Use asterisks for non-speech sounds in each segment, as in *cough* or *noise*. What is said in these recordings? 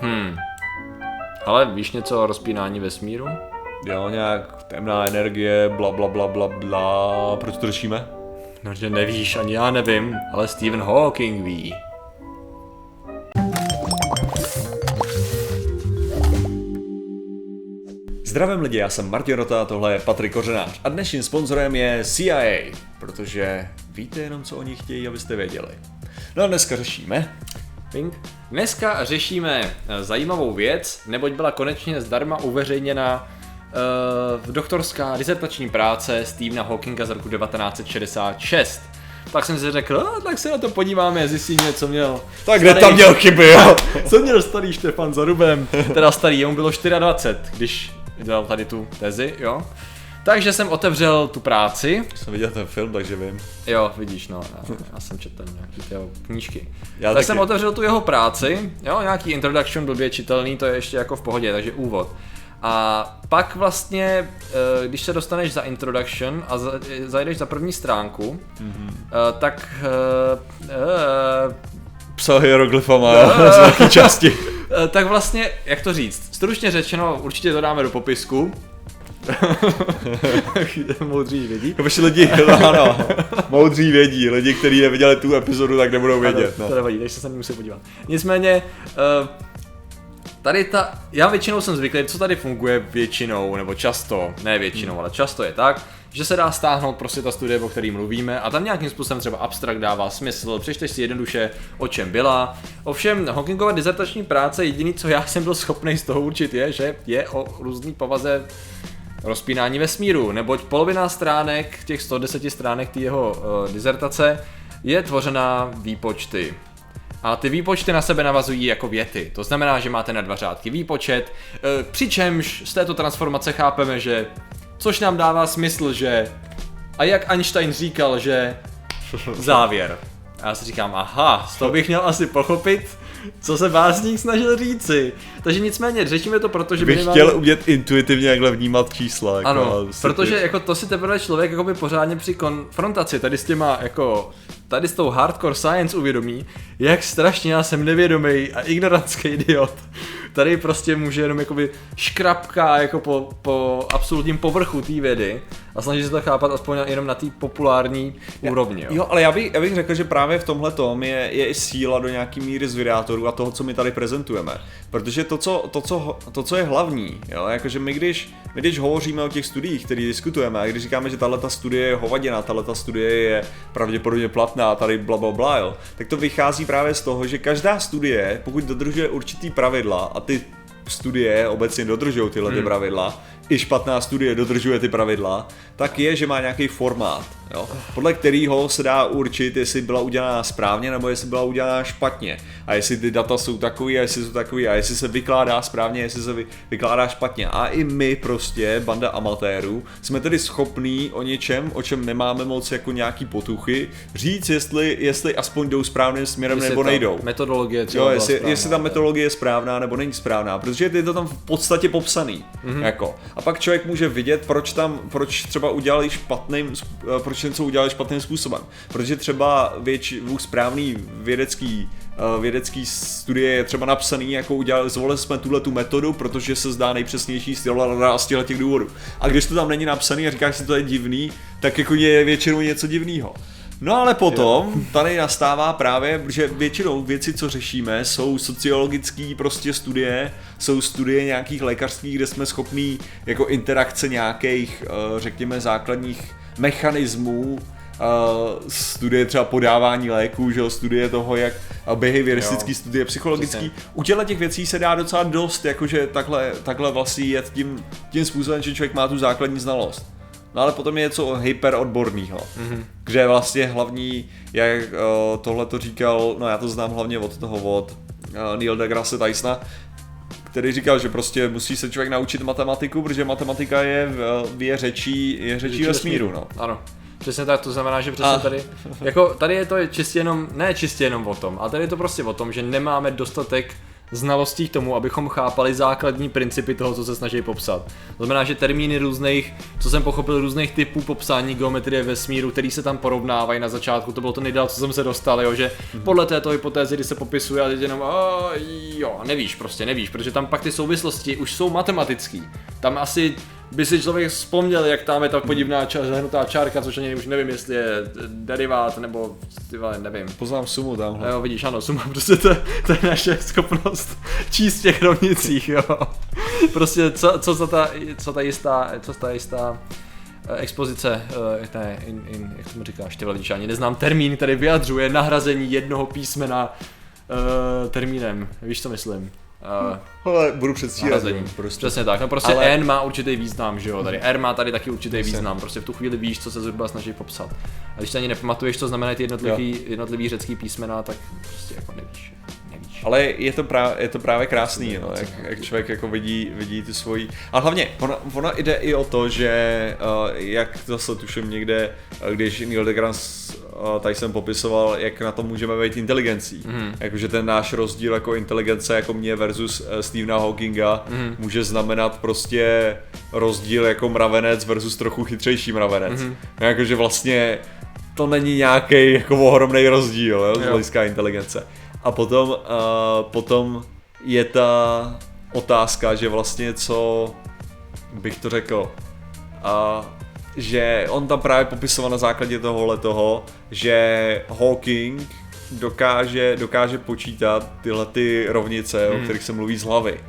Hmm. Ale víš něco o rozpínání vesmíru? Jo, nějak temná energie, bla bla bla bla bla. Proč to řešíme? No, že nevíš, ani já nevím, ale Stephen Hawking ví. Zdravím lidi, já jsem Martin Rota a tohle je Patrik Kořenář a dnešním sponzorem je CIA, protože víte jenom, co oni chtějí, abyste věděli. No a dneska řešíme Ping. Dneska řešíme eh, zajímavou věc, neboť byla konečně zdarma uveřejněna uh, doktorská disertační práce Stephena Hawkinga z roku 1966. Tak jsem si řekl, no, tak se na to podíváme, zjistíme, co měl. Tak kde tam měl chyby, jo? *laughs* co měl starý Štefan za rubem? Teda starý, jemu bylo 24, když dělal tady tu tezi, jo. Takže jsem otevřel tu práci. Jsem viděl ten film, takže vím. Jo, vidíš, no, já, já jsem četl nějaký ty jeho knížky. Já tak taky. jsem otevřel tu jeho práci, jo, nějaký introduction blbě čitelný, to je ještě jako v pohodě, takže úvod. A pak vlastně, eh, když se dostaneš za introduction a eh, zajdeš za první stránku, mm-hmm. tak Psal hieroglyfama, *laughs* jo, z velké části. tak vlastně, jak to říct, stručně řečeno, určitě to dáme do popisku. *laughs* Moudří vědí. Jako lidi, *laughs* ano, *laughs* moudří vědí, lidi, kteří neviděli tu epizodu, tak nebudou vědět. Ano, No. to nevadí, takže se na ní musím podívat. Nicméně, uh, tady ta, já většinou jsem zvyklý, co tady funguje většinou, nebo často, ne většinou, Hmm. ale často je tak, že se dá stáhnout prostě ta studie, o který mluvíme a tam nějakým způsobem třeba abstrakt dává smysl, přečteš si jednoduše, o čem byla. Ovšem, Hawkingova dizertační práce, jediný, co já jsem byl schopný z toho určit, je, že je o různý povaze rozpínání vesmíru, neboť polovina stránek, těch 110 stránek té jeho uh, dizertace, je tvořená výpočty. A ty výpočty na sebe navazují jako věty. To znamená, že máte na dva řádky výpočet, eh, přičemž z této transformace chápeme, že což nám dává smysl, že a jak Einstein říkal, že *laughs* závěr. A já si říkám, aha, z toho bych měl asi pochopit, co se básník snažil říci. Takže nicméně řešíme to, protože Bych minimálně- chtěl umět intuitivně jakhle vnímat čísla. Jako ano, protože ty- jako to si teprve člověk jakoby pořádně při konfrontaci tady s těma jako tady s tou hardcore science uvědomí, jak strašně já jsem nevědomý a ignorantský idiot. Tady prostě může jenom jakoby škrapka jako po, po absolutním povrchu té vědy a snaží se to chápat aspoň jenom na té populární úrovni. Jo. Jo, ale já bych, já bych řekl, že právě v tomhle tom je, je i síla do nějaký míry z videátorů a toho, co my tady prezentujeme. Protože to, co, to, co, to, co je hlavní, jo, jakože my když, my když hovoříme o těch studiích, které diskutujeme, a když říkáme, že tahle ta studie je hovadina, tahle ta studie je pravděpodobně platná, tady bla, bla, bla, jo, tak to vychází právě z toho, že každá studie, pokud dodržuje určitý pravidla a ty studie obecně dodržují tyhle ty pravidla, i špatná studie dodržuje ty pravidla, tak je, že má nějaký formát, jo? podle kterého se dá určit, jestli byla udělána správně nebo jestli byla udělána špatně. A jestli ty data jsou takový a jestli jsou takový a jestli se vykládá správně, jestli se vy, vykládá špatně. A i my prostě, banda amatérů, jsme tedy schopní o něčem, o čem nemáme moc jako nějaký potuchy, říct, jestli, jestli aspoň jdou správným směrem Jestli nebo ta nejdou. Metodologie třeba Jo, jestli, správná. jestli ta metodologie je správná nebo není správná, protože je to tam v podstatě popsaný. Mm-hmm. Jako. A pak člověk může vidět, proč tam, proč třeba udělali špatným, eh, proč něco udělali špatným způsobem. Protože třeba větši, správný vědecký eh, vědecký studie je třeba napsaný, jako udělali, zvolili jsme tuhle tu metodu, protože se zdá nejpřesnější z těchto těch důvodů. A když to tam není napsaný a říkáš si, že to je divný, tak jako je většinou něco divného. No ale potom *laughs* tady nastává právě, že většinou věci, co řešíme, jsou sociologické prostě studie, jsou studie nějakých lékařských, kde jsme schopní jako interakce nějakých, eh, řekněme, základních mechanismů Uh, studie třeba podávání léků, že jo, studie toho, jak behavioristický Jo. studie psychologický. Přesně. U těchto těch věcí se dá docela dost, jakože takhle, takhle vlastně jet tím, tím způsobem, že člověk má tu základní znalost. No ale potom je něco hyperodborného, mm-hmm. kde vlastně hlavní, jak uh, tohle to říkal, no já to znám hlavně od toho, od uh, Neil deGrasse Tysona, který říkal, že prostě musí se člověk naučit matematiku, protože matematika je, je řečí, je řečí Řečí vesmíru, no. Ano. Přesně tak, to znamená, že přesně A- tady, jako tady je to čistě jenom, ne čistě jenom o tom, ale tady je to prostě o tom, že nemáme dostatek znalostí k tomu, abychom chápali základní principy toho, co se snaží popsat. To znamená, že termíny různých, co jsem pochopil, různých typů popsání geometrie vesmíru, který se tam porovnávají na začátku, to bylo to nejdál, co jsem se dostal, jo, že podle této hypotézy, kdy se popisuje a teď jenom, a jo, a nevíš, prostě nevíš, protože tam pak ty souvislosti už jsou matematický. Tam asi by si člověk vzpomněl, jak tam je ta podivná ča- zahrnutá čárka, což ani už nevím, jestli je derivát nebo ty vole, nevím. Poznám sumu tamhle. Jo, vidíš, ano, suma, *laughs* prostě to, to je naše schopnost číst v těch rovnicích, jo. Prostě co, co, za ta, co ta jistá, co ta jistá eh, expozice, uh, ne, in, in, jak tomu říkáš, ty velič, ani neznám termín, který vyjadřuje nahrazení jednoho písmena uh, termínem, víš, co myslím? Uh, Ale budu předstírat. Prostě. Přesně tak, no prostě Ale- N má určitý význam, že jo, tady R má tady taky určitý Jasně. význam, prostě v tu chvíli víš, co se zhruba snaží popsat. A když si ani nepamatuješ, co znamená ty jednotlivý, jednotlivý řecký písmena, tak prostě jako nevíš. Ale je to, právě, je to právě krásný, no, jak, jak člověk jako vidí, vidí tu svoji... A hlavně, ona, ona jde i o to, že uh, jak zase tuším někde, uh, když Neil deGrasse uh, tady jsem popisoval, jak na to můžeme být inteligencí. Mm. Jakože ten náš rozdíl jako inteligence jako mě versus uh, Stephena Hawkinga mm. může znamenat prostě rozdíl jako mravenec versus trochu chytřejší mravenec. Mm. Jakože vlastně to není nějaký jako ohromný rozdíl jo, z hlediska inteligence. A potom, uh, potom je ta otázka, že vlastně co bych to řekl, uh, že on tam právě popisoval na základě tohohle toho, že Hawking dokáže, dokáže počítat tyhle ty rovnice, o kterých se mluví z hlavy.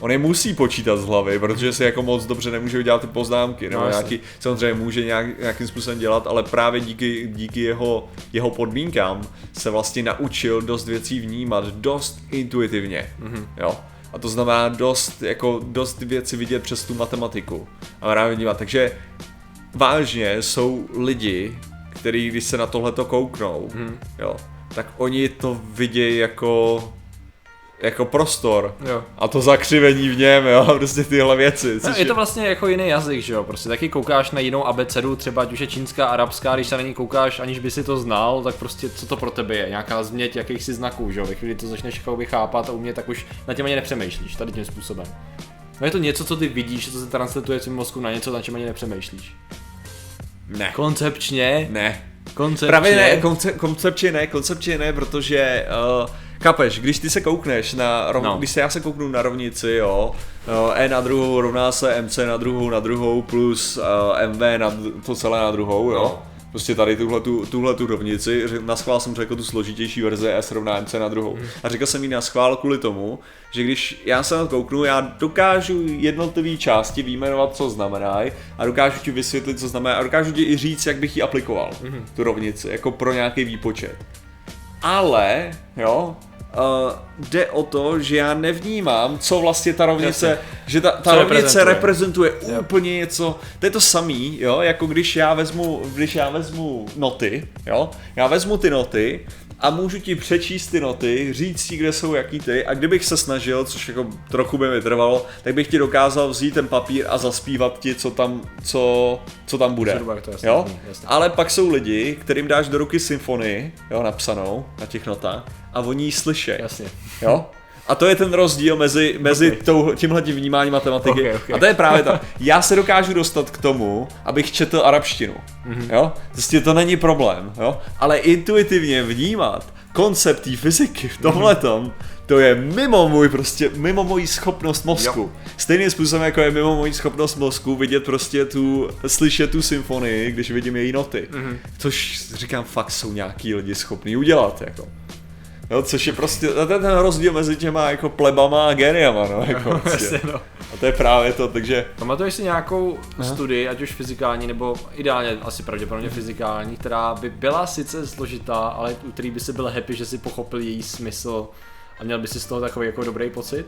On je musí počítat z hlavy, protože si jako moc dobře nemůže udělat ty poznámky, nebo No, jasně. nějaký, samozřejmě může nějak, nějakým způsobem dělat, ale právě díky, díky jeho, jeho podmínkám se vlastně naučil dost věcí vnímat dost intuitivně, mm-hmm. jo. A to znamená dost, jako dost věci vidět přes tu matematiku a právě vnímat. Takže vážně jsou lidi, kteří když se na tohleto kouknou, mm. jo, tak oni to vidějí jako jako prostor Jo. a to zakřivení v něm, jo, *laughs* prostě tyhle věci. No, je to vlastně jako jiný jazyk, že jo, prostě taky koukáš na jinou abecedu, třeba ať už je čínská, arabská, když se na ní koukáš, aniž by si to znal, tak prostě co to pro tebe je, nějaká změť jakýchsi znaků, že jo, ve chvíli to začneš jako chápat a umět, tak už na těm ani nepřemýšlíš, tady tím způsobem. No je to něco, co ty vidíš, co se transletuje svým mozku na něco, na čem ani nepřemýšlíš. ne. Koncepčně, Ne. Koncepčně. Právě ne, konce, koncepčně ne, koncepčně ne, protože uh, Kapeš, když ty se koukneš na, rov, No. když se já se kouknu na rovnici, jo, uh, E na druhou rovná se MC na druhou na druhou plus uh, MV na to celé na druhou, jo. No. Prostě tady tuhle tu, tuhle tu rovnici, na schvál jsem řekl tu složitější verze S rovná MC na druhou. Mhm. A řekl jsem ji na schvál kvůli tomu, že když já se na to kouknu, já dokážu jednotlivé části výjmenovat, co znamenají a dokážu ti vysvětlit, co znamená a dokážu ti i říct, jak bych ji aplikoval, Mhm. tu rovnici, jako pro nějaký výpočet. Ale, jo, Uh, jde o to, že já nevnímám, co vlastně ta rovnice, Jasně. že ta, ta Co rovnice reprezentuje. reprezentuje úplně něco, to je to samý, jo, jako když já vezmu, když já vezmu noty, jo, já vezmu ty noty a můžu ti přečíst ty noty, říct ti, kde jsou jaký ty a kdybych se snažil, což jako trochu by mi trvalo, tak bych ti dokázal vzít ten papír a zaspívat ti, co tam, co, co tam bude. Zhruba to jasně jo? zní, jasně. Ale pak jsou lidi, kterým dáš do ruky symfonii, jo, napsanou na těch notách a oni ji slyšejí. Jasně. Jo? *laughs* A to je ten rozdíl mezi, mezi Ok. okay. tímhle vnímáním matematiky. Ok, ok. A to je právě to. Já se dokážu dostat k tomu, abych četl arabštinu. Mhm. Mm-hmm. Jo? Prostě to není problém. Jo? Ale intuitivně vnímat koncept té fyziky v tomhletom, to je mimo můj prostě, mimo moji schopnost mozku. Jo. Stejným způsobem, jako je mimo moji schopnost mozku vidět prostě tu, slyšet tu symfonii, když vidím její noty. Mhm. Mm-hmm. Což říkám, fakt jsou nějaký lidi schopní udělat, jako. Jo, což je prostě, je ten rozdíl mezi těma jako plebama a geniama, no, jako *laughs* prostě. Jasně, no. A to je právě to, takže Pamatuješ si nějakou studii, ať už fyzikální, nebo ideálně asi pravděpodobně fyzikální, která by byla sice složitá, ale u který by si byl happy, že si pochopil její smysl a měl by si z toho takový jako dobrý pocit?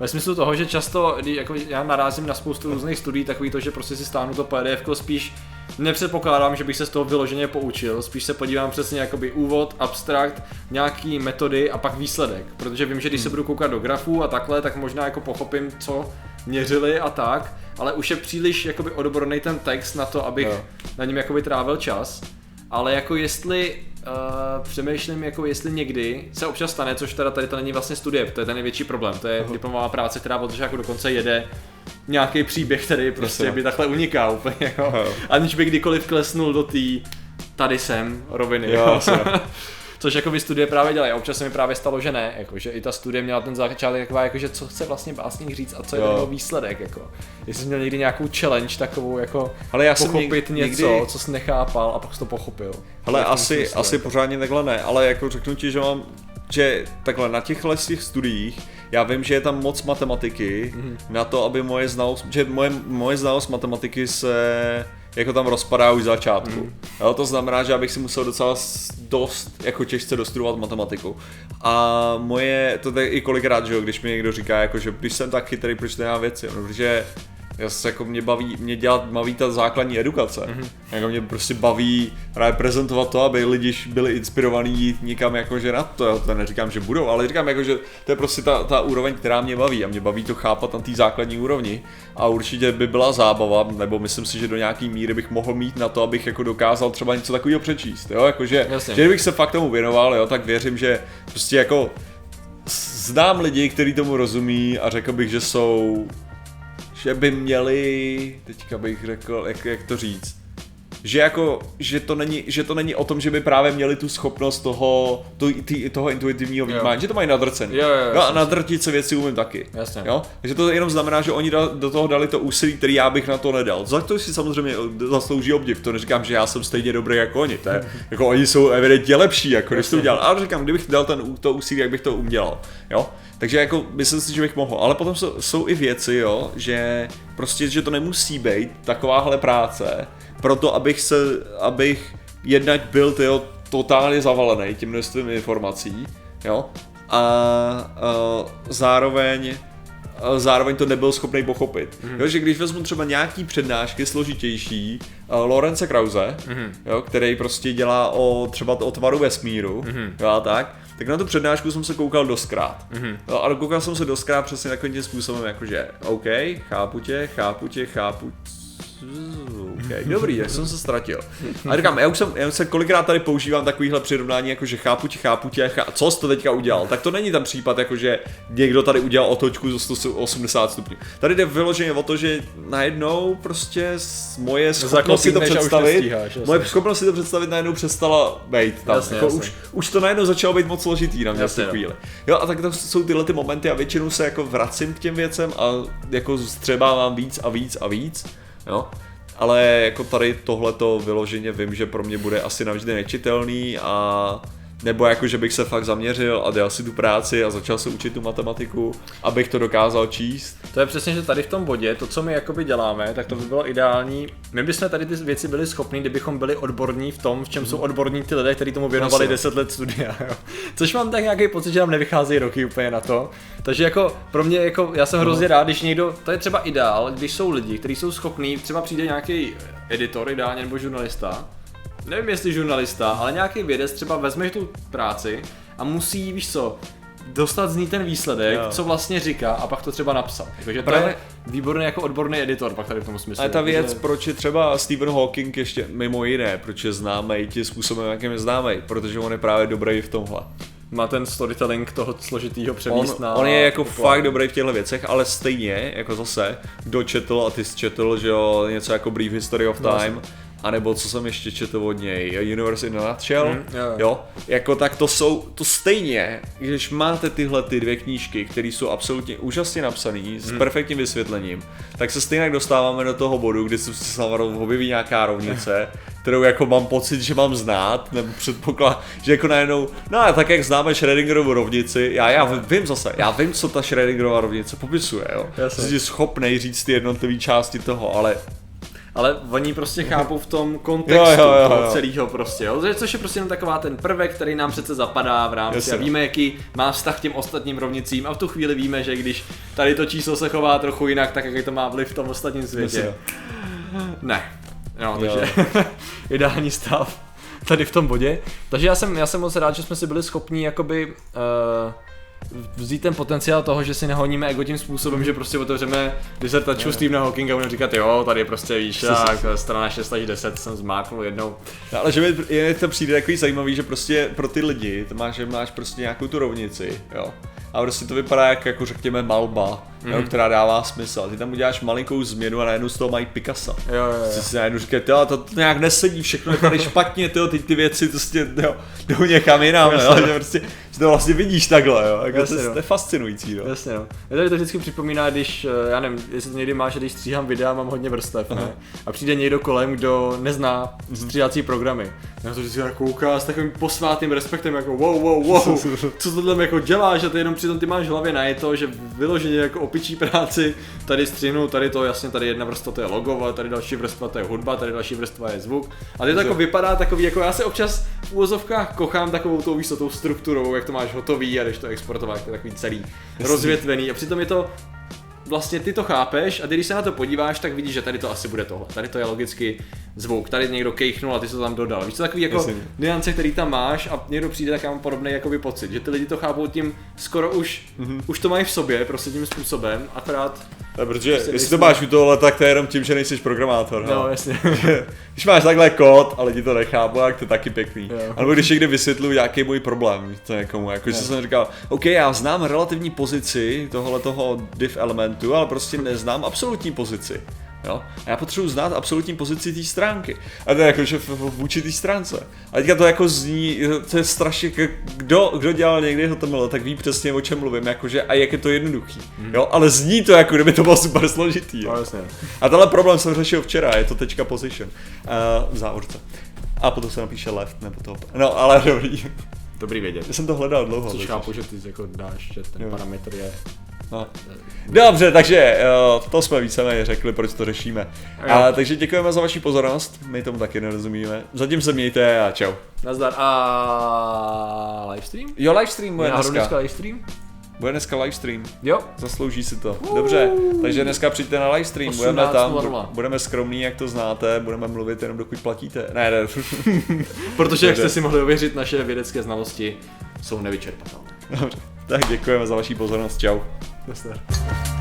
Ve smyslu toho, že často, jako já narazím na spoustu různých studií, takový to, že prostě si stáhnu to PDF, spíš nepředpokládám, že bych se z toho vyloženě poučil, spíš se podívám přesně jakoby úvod, abstrakt, nějaký metody a pak výsledek, protože vím, že když se budu koukat do grafů a takhle, tak možná jako pochopím, co měřili a tak, ale už je příliš jakoby odborný ten text na to, abych Jo. na něm jakoby trávil čas, ale jako jestli Uh, přemýšlím, jako jestli někdy se občas stane, což teda tady to není vlastně studie, to je ten největší problém, to je diplomová práce, která od jako dokonce jede nějaký příběh, který prostě Jasně. by takhle uniká úplně, jo. Jo. aniž by kdykoliv klesnul do té tady jsem roviny, Jo, jo. *laughs* Což jako by studie právě dělají. A občas se mi právě stalo, že ne, jako, že i ta studie měla ten začátek taková, jako, že co chce vlastně básník říct a co je jeho výsledek. Jako. Jestli jsi měl někdy nějakou challenge takovou, jako Ale já jsem pochopit něk- něco, někdy- co jsi nechápal a pak jsi to pochopil. Ale asi, asi pořádně takhle ne, ale jako řeknu ti, že mám, že takhle na těchhle těch studiích, já vím, že je tam moc matematiky Mhm. na to, aby moje znalost, že moje, moje znalost matematiky se jako tam rozpadá už začátku. Mhm. Jo, to znamená, že abych si musel docela dost jako těžce dostudovat matematiku. A moje, to je i kolikrát, že jo, když mi někdo říká, jako, že když jsem tak chytrý, proč to věci, no, protože já se jako mě baví, mě dělat, baví ta základní edukace. Mhm. Mm-hmm. Jako mě prostě baví reprezentovat to, aby lidi byli inspirovaní jít někam jakože na to, já to neříkám, že budou, ale říkám jako, že to je prostě ta, ta úroveň, která mě baví a mě baví to chápat na té základní úrovni a určitě by byla zábava, nebo myslím si, že do nějaký míry bych mohl mít na to, abych jako dokázal třeba něco takového přečíst, jo, jakože, Jasně. že kdybych se fakt tomu věnoval, jo, tak věřím, že prostě jako znám lidi, kteří tomu rozumí a řekl bych, že jsou, že by měli, teďka bych řekl, jak, jak to říct, že jako, že to, není, že to není o tom, že by právě měli tu schopnost toho, to, tý, toho intuitivního vnímání, že to mají nadrcený. Jo, jo, jo, jo a nadrtit se věci umím taky. Jasně. Jo? Takže to jenom znamená, že oni da, do toho dali to úsilí, který já bych na to nedal. Za to si samozřejmě zaslouží obdiv. To neříkám, že já jsem stejně dobrý jako oni. To je, *laughs* jako oni jsou evidentně lepší, jako když to udělal. Ale říkám, kdybych dal ten, to úsilí, jak bych to udělal. Jo? Takže jako myslím si, že bych mohl. Ale potom jsou, jsou i věci, jo, že prostě, že to nemusí být takováhle práce, proto abych se, abych jednak byl tyjo, totálně zavalený tím množstvím informací, jo, a, a zároveň a zároveň to nebyl schopný pochopit. Mm. Jo, že když vezmu třeba nějaký přednášky složitější, uh, Lorence Krause, mm. jo, který prostě dělá o třeba o tvaru vesmíru, mm. jo, a tak, tak na tu přednášku jsem se koukal doskrát. Mm. Jo, ale koukal jsem se doskrát přesně takovým tím způsobem, jakože OK, chápu tě, chápu tě, chápu Okay, dobrý, jak jsem se ztratil. A říkám, já už jsem, já už se kolikrát tady používám takovýhle přirovnání, jako že chápu tě, chápu tě, chá... co jsi to teďka udělal. Tak to není ten případ, jako že někdo tady udělal otočku ze 180 stupňů. Tady jde vyloženě o to, že najednou prostě moje schopnost si to představit, jasně. moje schopnost si to představit najednou přestala být tam. Jasně, jako jasně. Už, už to najednou začalo být moc složitý na mě Jasně, no. chvíli. Jo, a tak to jsou tyhle ty momenty a většinou se jako vracím k těm věcem a jako střebávám víc a víc a víc. Jo. Ale jako tady tohleto vyloženě vím, že pro mě bude asi navždy nečitelný a nebo jako, že bych se fakt zaměřil a dělal si tu práci a začal se učit tu matematiku, abych to dokázal číst. To je přesně, že tady v tom bodě, to, co my jakoby děláme, tak to by bylo ideální. My bychom tady ty věci byli schopni, kdybychom byli odborní v tom, v čem jsou odborní ty lidé, kteří tomu věnovali Jasně. 10 let studia. Jo. Což mám tak nějaký pocit, že nám nevycházejí roky úplně na to. Takže jako pro mě, jako, já jsem hrozně rád, když někdo, to je třeba ideál, když jsou lidi, kteří jsou schopní, třeba přijde nějaký editor, ideálně nebo žurnalista, nevím jestli žurnalista, ale nějaký vědec třeba vezme tu práci a musí, víš co, dostat z ní ten výsledek, Jo. co vlastně říká a pak to třeba napsat. Takže to Právě- je výborný jako odborný editor pak tady v tom smyslu. Ale ta věc, Protože- proč je třeba Stephen Hawking ještě mimo jiné, proč je známý tím způsobem, jakým je známý, protože on je právě dobrý v tomhle. má ten storytelling toho složitýho On, přemíst na... on je jako populární. fakt dobrý v těchto věcech, ale stejně, jako zase, kdo četl a ty jsi četl, že jo, něco jako Brief History of No, Time, anebo co jsem ještě četl od něj, Universe in a Nutshell, Mhm, jo, jo. jako tak to jsou, to stejně, když máte tyhle ty dvě knížky, které jsou absolutně úžasně napsané, s Mhm. perfektním vysvětlením, tak se stejně dostáváme do toho bodu, kdy se se objeví nějaká rovnice, *laughs* kterou jako mám pocit, že mám znát, nebo předpoklad, že jako najednou, no a tak jak známe Schrödingerovu rovnici, já, já vím zase, já vím, co ta Schrödingerova rovnice popisuje, jo. Jasně. Jsi schopnej říct ty jednotlivé části toho, ale Ale oni prostě chápou v tom kontextu Jo, jo, jo, jo. celého prostě, jo? což je prostě jenom taková ten prvek, který nám přece zapadá v rámci Jasně. a víme, jaký má vztah k těm ostatním rovnicím a v tu chvíli víme, že když tady to číslo se chová trochu jinak, tak jaký to má vliv v tom ostatním světě. Jasně. Ne. No, Jo. takže *laughs* ideální stav tady v tom bodě. Takže já jsem, já jsem moc rád, že jsme si byli schopni jakoby uh, vzít ten potenciál toho, že si nehoníme ego tím způsobem, že prostě otevřeme disertačku Stephena Hawkinga a budeme říkat, jo, tady prostě víš, tak strana 6 až 10 jsem zmáknul jednou. No, ale že mi je to přijde takový zajímavý, že prostě pro ty lidi, to máš, že máš prostě nějakou tu rovnici, jo. A prostě to vypadá jak, jako řekněme malba, mm. jo, která dává smysl. A ty tam uděláš malinkou změnu a najednou z toho mají Picasso. Jo, jo, jo. Ty si najednou říkají, to, to, to nějak nesedí, všechno je tady špatně, tyjo, ty, ty věci prostě jo, jdou někam jinam, jo, že prostě že to vlastně vidíš takhle, jo, jako Jasně, to, no. to, je fascinující, jo. Jasně no. Mě tady to vždycky připomíná, když, eh, já nevím, jestli to někdy máš, že když stříhám videa, mám hodně vrstev, ne? A přijde někdo kolem, kdo nezná stříhací programy. Já to vždycky jako kouká s takovým posvátným respektem, jako wow, wow, wow, *laughs* co to tam jako děláš a ty jenom přitom ty máš v hlavě na to, že vyloženě jako opičí práci, tady střihnu, tady to jasně, tady jedna vrstva to je logo, tady další vrstva to je hudba, tady další vrstva je zvuk. A ty to jako vypadá takový, jako já se občas v úvozovkách kochám takovou tou, víš co, tou strukturou, jak to máš hotový a když to exportovat, to je takový celý rozvětvený a přitom je to vlastně ty to chápeš a ty když se na to podíváš, tak vidíš, že tady to asi bude tohle. Tady to je logicky zvuk, tady někdo kejchnul a ty jsi to tam dodal. Víš, to takový jako Jasně. niance, který tam máš a někdo přijde, tak já mám podobný jakoby pocit, že ty lidi to chápou tím skoro už, mm-hmm. už to mají v sobě, prostě tím způsobem, akorát, Ne, protože Prostě jestli to máš u tohle, tak to je jenom tím, že nejsi programátor. no, No. jasně. *laughs* když máš takhle kód a lidi to nechápou, tak to je taky pěkný. Jo. Alebo když někdy vysvětluji nějaký můj problém to někomu, jako že jsem říkal, OK, já znám relativní pozici tohohle toho div elementu, ale prostě neznám absolutní pozici. Jo? A já potřebuji znát absolutní pozici té stránky. A to je jako, že v- vůči té stránce. A teďka to jako zní, to je strašně, k- kdo, kdo dělal někdy HTML, tak ví přesně o čem mluvím, jakože a jak je to jednoduchý. Jo? Ale zní to jako, kdyby to bylo super složitý. Jo? no, jasně. A tenhle problém jsem řešil včera, je to tečka position uh, v závorce. A potom se napíše left nebo top. No, ale dobrý. Dobrý vědět. Já jsem to hledal dlouho. Což chápu, že ty jako dáš, že ten Jo. parametr je No. Dobře, takže uh, to jsme víceméně řekli, proč to řešíme. A, takže děkujeme za vaši pozornost, my tomu taky nerozumíme. Zatím se mějte a čau. Nazdar a livestream? Jo, livestream bude dneska. dneska livestream? Bude dneska livestream. Jo. Zaslouží si to. Dobře, takže dneska přijďte na livestream, budeme tam, 18.00. budeme skromní, jak to znáte, budeme mluvit jenom dokud platíte. Ne, ne. *laughs* Protože, jak jste si mohli ověřit, naše vědecké znalosti jsou nevyčerpatelné. Dobře. Tak děkujeme za vaši pozornost, čau. Nazdar.